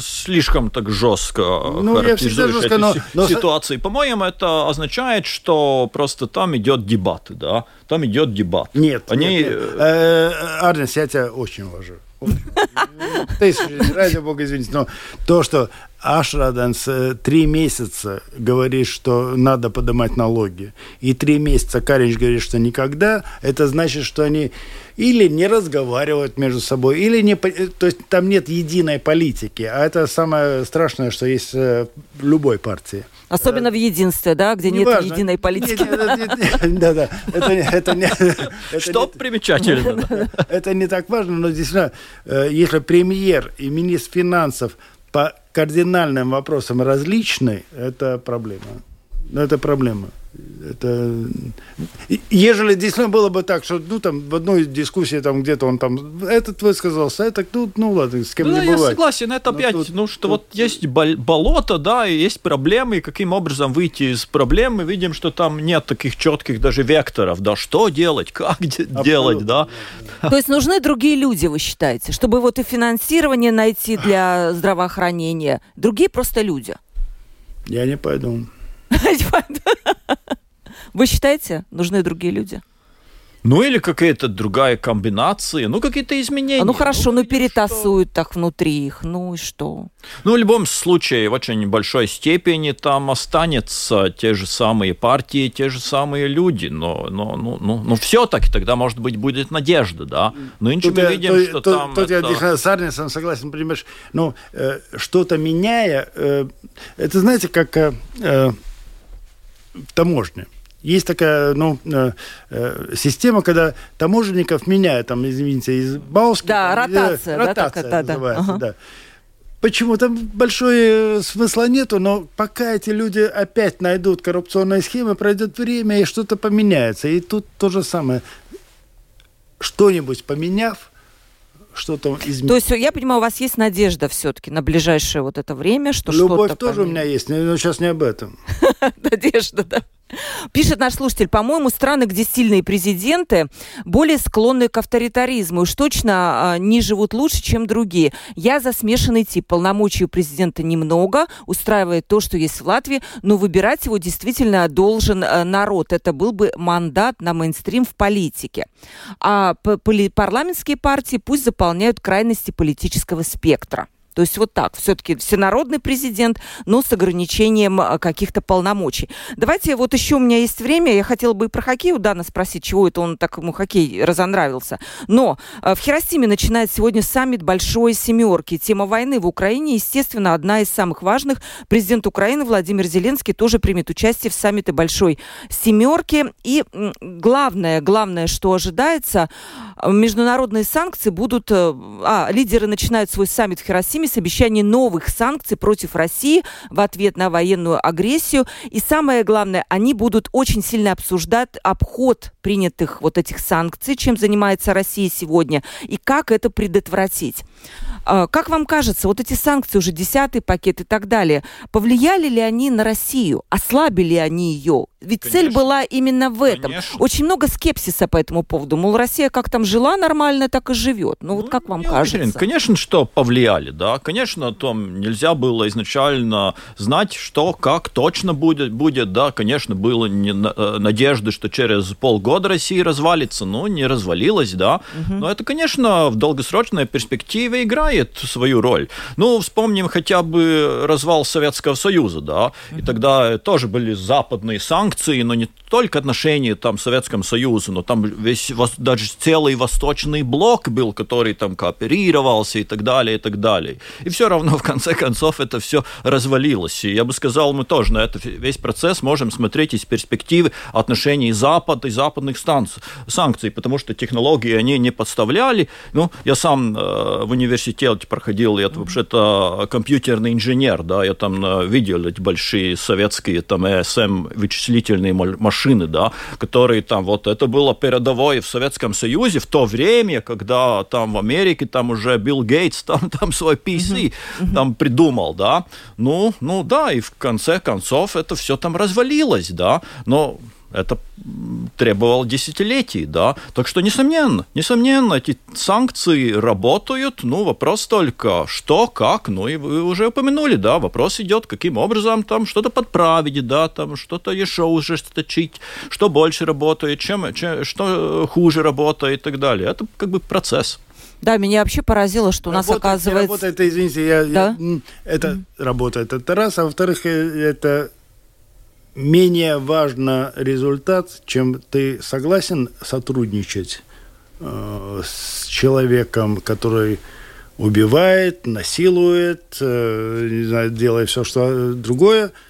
слишком так жестко ну, я всегда жестко, но, но... ситуации. По-моему, это означает, что просто там идет дебат, да? Там идет дебат. Нет, Они... нет, нет. Э, Арнес, я тебя очень уважаю. Тысячи, ради бога, извините, но то, что Ашраданс э, три месяца говорит, что надо поднимать налоги, и три месяца Каринч говорит, что никогда, это значит, что они или не разговаривают между собой, или не... Э, то есть там нет единой политики, а это самое страшное, что есть в любой партии. Особенно в единстве, да, где не нет важно. единой политики. Что примечательно. Это не так важно, но действительно, э, если премьер и министр финансов по кардинальным вопросам различны, это проблема. Это проблема. Это... Ежели действительно было бы так, что ну, там, в одной дискуссии там где-то он там этот высказался, это ну, ну ладно, с кем ну, не я бывает. я согласен, это опять, тут, ну что тут... вот есть болото, да, и есть проблемы, и каким образом выйти из проблем, мы видим, что там нет таких четких даже векторов, да, что делать, как Абсолютно. делать, да. То есть нужны другие люди, вы считаете, чтобы вот и финансирование найти для здравоохранения, другие просто люди? Я не пойду. Вы считаете, нужны другие люди? Ну или какая-то другая комбинация, ну какие-то изменения. А ну хорошо, ну, ну перетасуют что... так внутри их, ну и что? Ну в любом случае в очень большой степени там останется те же самые партии, те же самые люди, но, но, ну, ну, ну все-таки тогда может быть будет надежда, да. Нынче тут мы я, видим, то, что то, там. Тут это... я с Арнисом согласен, понимаешь, ну э, что-то меняя, э, это знаете как э, э таможня. Есть такая ну, э, э, система, когда таможенников меняют, там, извините, из Бауски. Да, ротация. Э, ротация да, так, называется, да. Ага. да. Почему? Там большой смысла нету, но пока эти люди опять найдут коррупционные схемы, пройдет время, и что-то поменяется. И тут то же самое. Что-нибудь поменяв, что-то изменить. То есть, я понимаю, у вас есть надежда все-таки на ближайшее вот это время, что Любовь что-то тоже поменяется. у меня есть, но сейчас не об этом. Надежда, да. Пишет наш слушатель, по-моему, страны, где сильные президенты, более склонны к авторитаризму, уж точно а, не живут лучше, чем другие. Я за смешанный тип. Полномочий у президента немного, устраивает то, что есть в Латвии, но выбирать его действительно должен а, народ. Это был бы мандат на мейнстрим в политике. А парламентские партии пусть заполняют крайности политического спектра. То есть вот так, все-таки всенародный президент, но с ограничением а, каких-то полномочий. Давайте, вот еще у меня есть время, я хотела бы и про хоккей у Дана спросить, чего это он так ему хоккей разонравился. Но а, в Хиросиме начинает сегодня саммит Большой Семерки. Тема войны в Украине, естественно, одна из самых важных. Президент Украины Владимир Зеленский тоже примет участие в саммите Большой Семерки. И главное, главное, что ожидается, международные санкции будут... Э, а, лидеры начинают свой саммит в Хиросиме с обещанием новых санкций против России в ответ на военную агрессию. И самое главное, они будут очень сильно обсуждать обход принятых вот этих санкций, чем занимается Россия сегодня, и как это предотвратить. А, как вам кажется, вот эти санкции, уже десятый пакет и так далее, повлияли ли они на Россию? Ослабили они ее? Ведь конечно. цель была именно в этом. Конечно. Очень много скепсиса по этому поводу. Мол, Россия как там жила нормально, так и живет. Ну, ну вот как вам кажется? Уверен. Конечно, что повлияли, да. Конечно, там нельзя было изначально знать, что, как точно будет, будет да. Конечно, было не, э, надежды, что через полгода Россия развалится. Ну, не развалилась, да. Угу. Но это, конечно, в долгосрочной перспективе играет свою роль. Ну, вспомним хотя бы развал Советского Союза, да. Угу. И тогда тоже были западные санкции, санкции, но не только отношения там с Советским Союзом, но там весь даже целый восточный блок был, который там кооперировался и так далее, и так далее. И все равно в конце концов это все развалилось. И я бы сказал, мы тоже на этот весь процесс можем смотреть из перспективы отношений Запада и западных санкций, потому что технологии они не подставляли. Ну, я сам э, в университете проходил, я вообще-то компьютерный инженер, да, я там э, видел эти большие советские там ЭСМ вычислительные вычислительные машины, да, которые там, вот это было передовое в Советском Союзе в то время, когда там в Америке там уже Билл Гейтс там, там свой PC uh-huh. там придумал, да, ну, ну да, и в конце концов это все там развалилось, да, но это требовало десятилетий, да. Так что, несомненно, несомненно, эти санкции работают. Ну, вопрос только, что, как, ну, и вы уже упомянули, да, вопрос идет, каким образом там что-то подправить, да, там что-то еще ужесточить, что больше работает, чем, чем, что хуже работает и так далее. Это как бы процесс. Да, меня вообще поразило, что у нас оказывается... Работает, извините, я, да? я, это mm-hmm. работает, это раз, а во-вторых, э, это менее важно результат, чем ты согласен сотрудничать э, с человеком, который убивает, насилует, э, не знаю, делает все, что другое –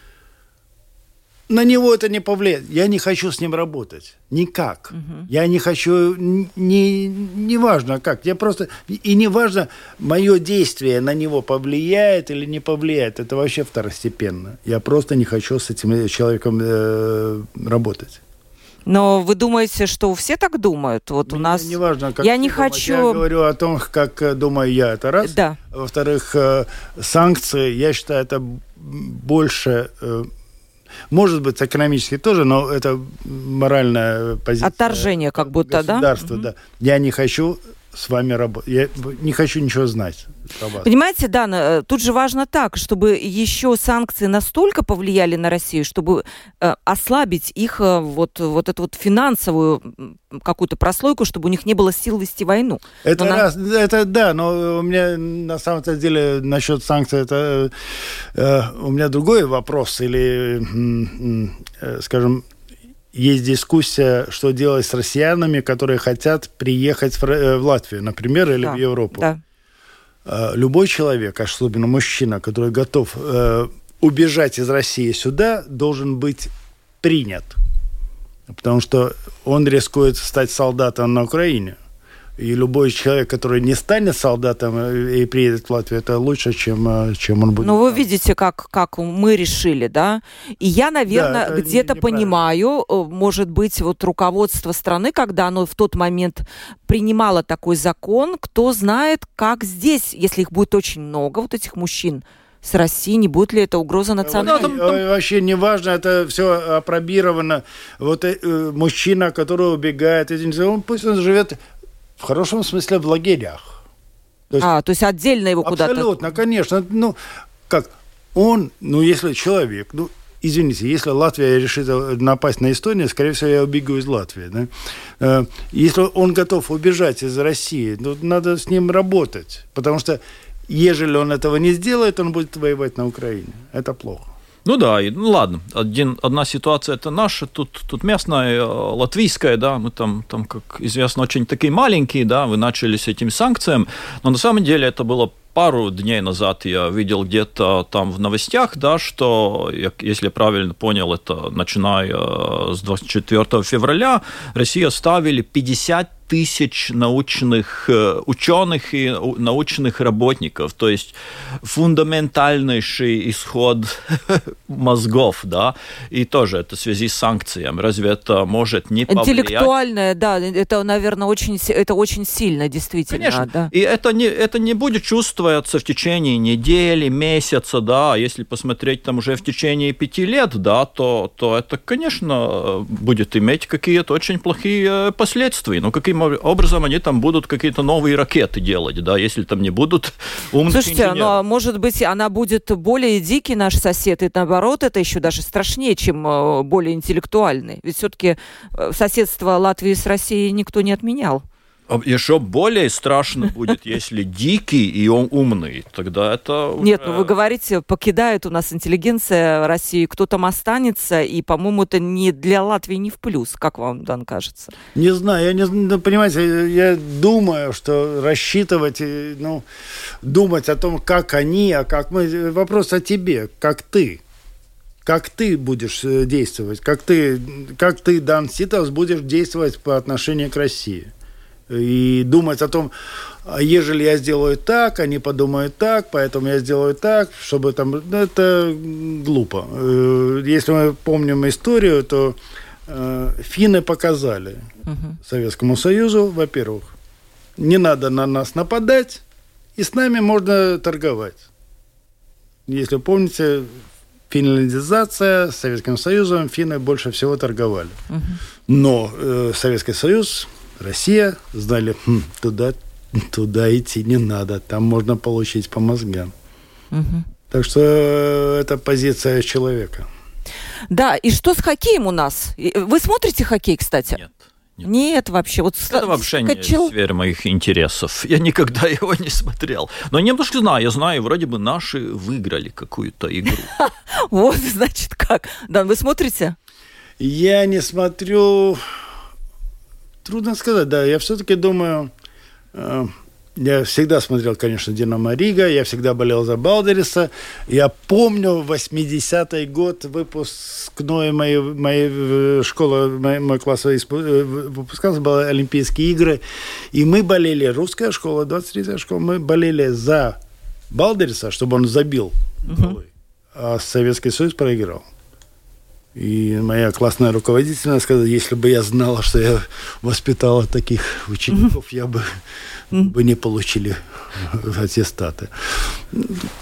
на него это не повлияет. Я не хочу с ним работать. Никак. Угу. Я не хочу, не, не важно как. Я просто, и не важно, мое действие на него повлияет или не повлияет. Это вообще второстепенно. Я просто не хочу с этим человеком э, работать. Но вы думаете, что все так думают? Вот Мне у нас. Не важно, как я не думаете. хочу. Я говорю о том, как э, думаю я. Это раз. Да. Во-вторых, э, санкции. Я считаю, это больше э, может быть, экономически тоже, но это моральная позиция. Отторжение как будто, да? Государство, да. Я не хочу с вами работать. Я не хочу ничего знать. Понимаете, Дана, э, тут же важно так, чтобы еще санкции настолько повлияли на Россию, чтобы э, ослабить их э, вот, вот эту вот финансовую какую-то прослойку, чтобы у них не было сил вести войну. Это, но раз, на... это да, но у меня на самом деле насчет санкций это э, у меня другой вопрос или, э, скажем, есть дискуссия, что делать с россиянами, которые хотят приехать в, э, в Латвию, например, или да, в Европу. Да. Э, любой человек, особенно мужчина, который готов э, убежать из России сюда, должен быть принят. Потому что он рискует стать солдатом на Украине. И любой человек, который не станет солдатом и приедет в Латвию, это лучше, чем, э, чем он будет. Ну, вы видите, как, как мы решили, да? И я, наверное, да, где-то понимаю, э, может быть, вот руководство страны, когда оно в тот момент принимало такой закон, кто знает, как здесь, если их будет очень много, вот этих мужчин, с Россией, не будет ли это угроза национальной... Ну, вообще не важно, это все опробировано. Вот э, мужчина, который убегает, он пусть он живет в хорошем смысле в лагерях. То есть, а, то есть отдельно его куда-то... Абсолютно, конечно. Ну, как, он, ну, если человек, ну, извините, если Латвия решит напасть на Эстонию, скорее всего, я убегу из Латвии. Да? Э, если он готов убежать из России, ну, надо с ним работать. Потому что, ежели он этого не сделает, он будет воевать на Украине. Это плохо. Ну да, и, ну ладно, один, одна ситуация это наша, тут, тут местная, э, латвийская, да, мы там, там, как известно, очень такие маленькие, да, вы начали с этими санкциями, но на самом деле это было пару дней назад я видел где-то там в новостях, да, что, если правильно понял, это начиная э, с 24 февраля, Россия ставили 50 тысяч научных э, ученых и научных работников, то есть фундаментальнейший исход мозгов, да, и тоже это в связи с санкциями. Разве это может не повлиять? Интеллектуальное, да, это, наверное, очень, это очень сильно, действительно. Конечно, да. и это не, это не будет чувствоваться в течение недели, месяца, да, если посмотреть там уже в течение пяти лет, да, то, то это, конечно, будет иметь какие-то очень плохие э, последствия. Ну, каким образом они там будут какие-то новые ракеты делать, да, если там не будут умных Слушайте, инженеров. но может быть она будет более дикий наш сосед, и наоборот это еще даже страшнее, чем э, более интеллектуальный. Ведь все-таки э, соседство Латвии с Россией никто не отменял. А еще более страшно будет, если дикий и он умный. Тогда это... Уже... Нет, ну вы говорите, покидает у нас интеллигенция России, кто там останется, и, по-моему, это не для Латвии не в плюс. Как вам, Дан, кажется? Не знаю, я не ну, понимаете, я думаю, что рассчитывать, ну, думать о том, как они, а как мы... Вопрос о тебе, как ты как ты будешь э, действовать, как ты, как ты, Дан Ситовс, будешь действовать по отношению к России и думать о том, а ежели я сделаю так, они подумают так, поэтому я сделаю так, чтобы там... Ну, это глупо. Э, если мы помним историю, то э, финны показали угу. Советскому Союзу, во-первых, не надо на нас нападать, и с нами можно торговать. Если помните, финляндизация с Советским Союзом, финны больше всего торговали. Но э, Советский Союз, Россия знали, хм, туда, туда идти не надо, там можно получить по мозгам. Так что э, это позиция человека. Да, и что с хоккеем у нас? Вы смотрите хоккей, кстати? Нет. Нет, Нет вообще. Вот это вообще качел... не сфера моих интересов. Я никогда его не смотрел. Но немножко знаю. Я знаю, вроде бы наши выиграли какую-то игру. Вот, значит, как. Дан, вы смотрите? Я не смотрю... Трудно сказать, да. Я все-таки думаю... Э, я всегда смотрел, конечно, «Динамо Рига», я всегда болел за Балдериса. Я помню 80-й год выпускной моей, моей э, школы, мой, мой класс э, выпускался, были Олимпийские игры. И мы болели, русская школа, 23-я школа, мы болели за Балдериса, чтобы он забил. Угу. А Советский Союз проиграл. И моя классная руководительница сказала, если бы я знала, что я воспитала таких учеников, я бы, бы не получили аттестаты.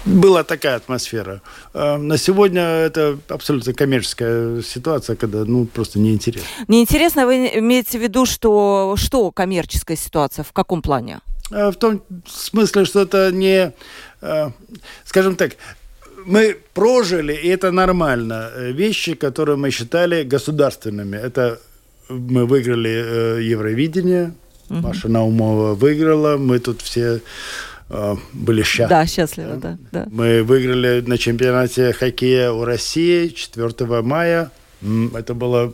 Была такая атмосфера. А на сегодня это абсолютно коммерческая ситуация, когда ну, просто неинтересно. Неинтересно, вы имеете в виду, что, что коммерческая ситуация, в каком плане? А в том смысле, что это не, а, скажем так, мы прожили, и это нормально, э, вещи, которые мы считали государственными. Это мы выиграли э, Евровидение, угу. Маша Наумова выиграла, мы тут все э, были счастливы. Да, счастливы, да. да. Мы выиграли на чемпионате хоккея у России 4 мая. Это было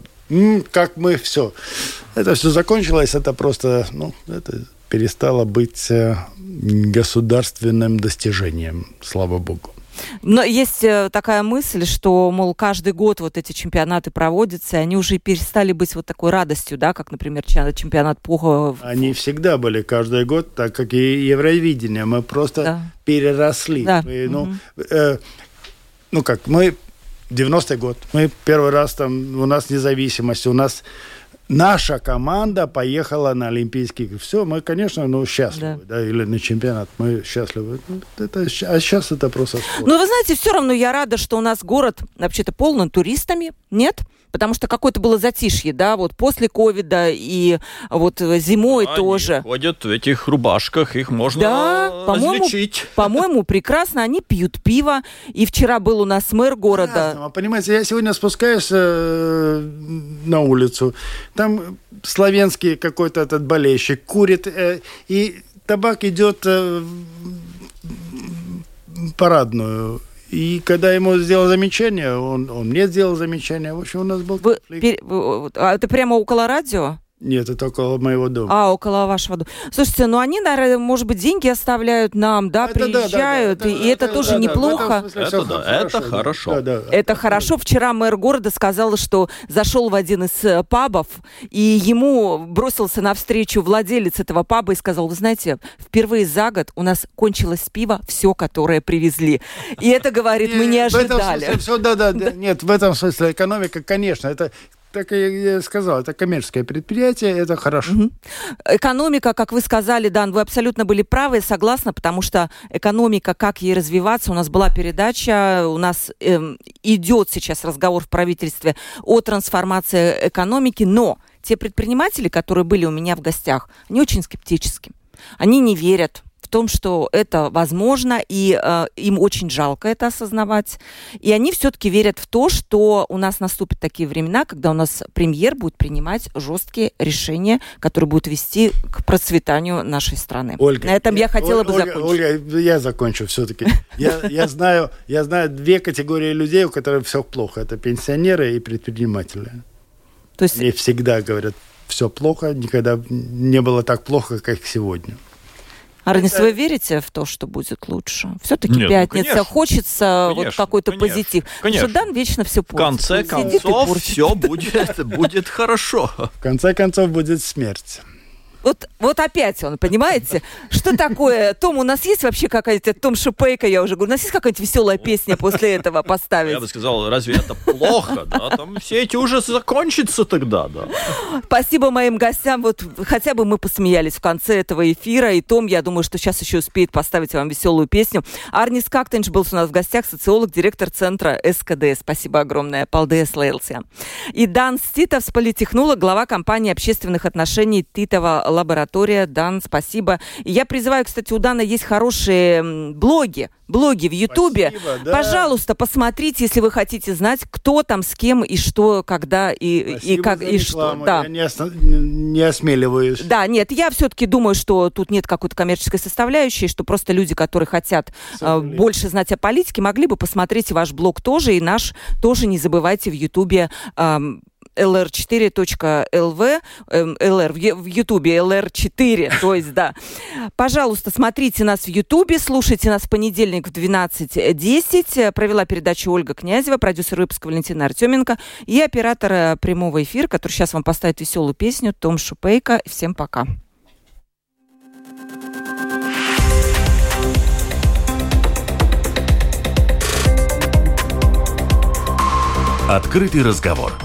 как мы все. Это все закончилось, это просто, ну, это перестало быть э, государственным достижением, слава богу. Но есть э, такая мысль, что, мол, каждый год вот эти чемпионаты проводятся, и они уже перестали быть вот такой радостью, да, как, например, чемпионат по... Они всегда были каждый год, так как и Евровидение. Мы просто да. переросли. Да. Мы, ну, угу. э, ну как, мы 90-й год, мы первый раз там, у нас независимость, у нас наша команда поехала на Олимпийские игры. Все, мы, конечно, ну, счастливы, да. да, или на чемпионат, мы счастливы. Ну, это, а сейчас это просто спорт. Ну, вы знаете, все равно я рада, что у нас город вообще-то полон туристами, нет? Потому что какое-то было затишье, да, вот после ковида и вот зимой Они тоже. ходят в этих рубашках, их можно да, по-моему, по-моему, прекрасно, они пьют пиво, и вчера был у нас мэр города. Разного. Понимаете, я сегодня спускаюсь э, на улицу, там славянский какой-то этот болельщик курит, э, и табак идет э, парадную и когда ему сделал замечание, он, он мне сделал замечание. В общем, у нас был Вы, пер, а это прямо около радио? Нет, это около моего дома. А, около вашего дома. Слушайте, ну они, наверное, может быть, деньги оставляют нам, да, это приезжают, да, да, да, и это, это тоже да, неплохо. Да, это, да, это хорошо. Да, да, это, хорошо. Вчера мэр города сказал, что зашел в один из э, пабов, и ему бросился навстречу владелец этого паба и сказал, вы знаете, впервые за год у нас кончилось пиво, все, которое привезли. И это, говорит, мы не ожидали. Все, да, да, нет, в этом смысле экономика, конечно, это так я сказал, это коммерческое предприятие, это хорошо. Угу. Экономика, как вы сказали, Дан, вы абсолютно были правы, согласна, потому что экономика, как ей развиваться, у нас была передача, у нас эм, идет сейчас разговор в правительстве о трансформации экономики, но те предприниматели, которые были у меня в гостях, они очень скептически. Они не верят в том, что это возможно, и э, им очень жалко это осознавать. И они все-таки верят в то, что у нас наступят такие времена, когда у нас премьер будет принимать жесткие решения, которые будут вести к процветанию нашей страны. Ольга, На этом я хотела Ольга, бы закончить. Ольга, я закончу все-таки. Я, я, знаю, я знаю две категории людей, у которых все плохо. Это пенсионеры и предприниматели. То есть... Они всегда говорят, все плохо, никогда не было так плохо, как сегодня. Арнис, это... вы верите в то, что будет лучше? Все-таки Нет, пятница, ну, конечно, хочется конечно, вот какой-то конечно, позитив. Конечно. Что Дан вечно все портит. В конце концов, все будет, будет хорошо. В конце концов, будет смерть. Вот, вот опять он, понимаете? Что такое? Том, у нас есть вообще какая-то, Том Шипейка, я уже говорю, у нас есть какая-то веселая песня после этого поставить? Я бы сказал, разве это плохо, да? Там все эти ужасы закончатся тогда, да. Спасибо моим гостям, вот хотя бы мы посмеялись в конце этого эфира, и Том, я думаю, что сейчас еще успеет поставить вам веселую песню. Арнис Кактенш был у нас в гостях, социолог, директор центра СКД. Спасибо огромное. Paldies, Лейлсия. И Дан Ститовс, политехнолог, глава компании общественных отношений Титова лаборатория. Дан, спасибо. Я призываю, кстати, у Дана есть хорошие блоги, блоги в Ютубе. Да. Пожалуйста, посмотрите, если вы хотите знать, кто там с кем и что, когда и, и как и что. Да. Я не, ос- не осмеливаюсь. Да, нет, я все-таки думаю, что тут нет какой-то коммерческой составляющей, что просто люди, которые хотят э, больше знать о политике, могли бы посмотреть ваш блог тоже и наш тоже не забывайте в Ютубе. Э, lr4.lv, lr в Ютубе lr4, то есть, да. Пожалуйста, смотрите нас в Ютубе, слушайте нас в понедельник в 12.10. Провела передачу Ольга Князева, продюсер выпуска Валентина Артеменко и оператор э, прямого эфира, который сейчас вам поставит веселую песню, Том Шупейко. Всем пока. Открытый разговор.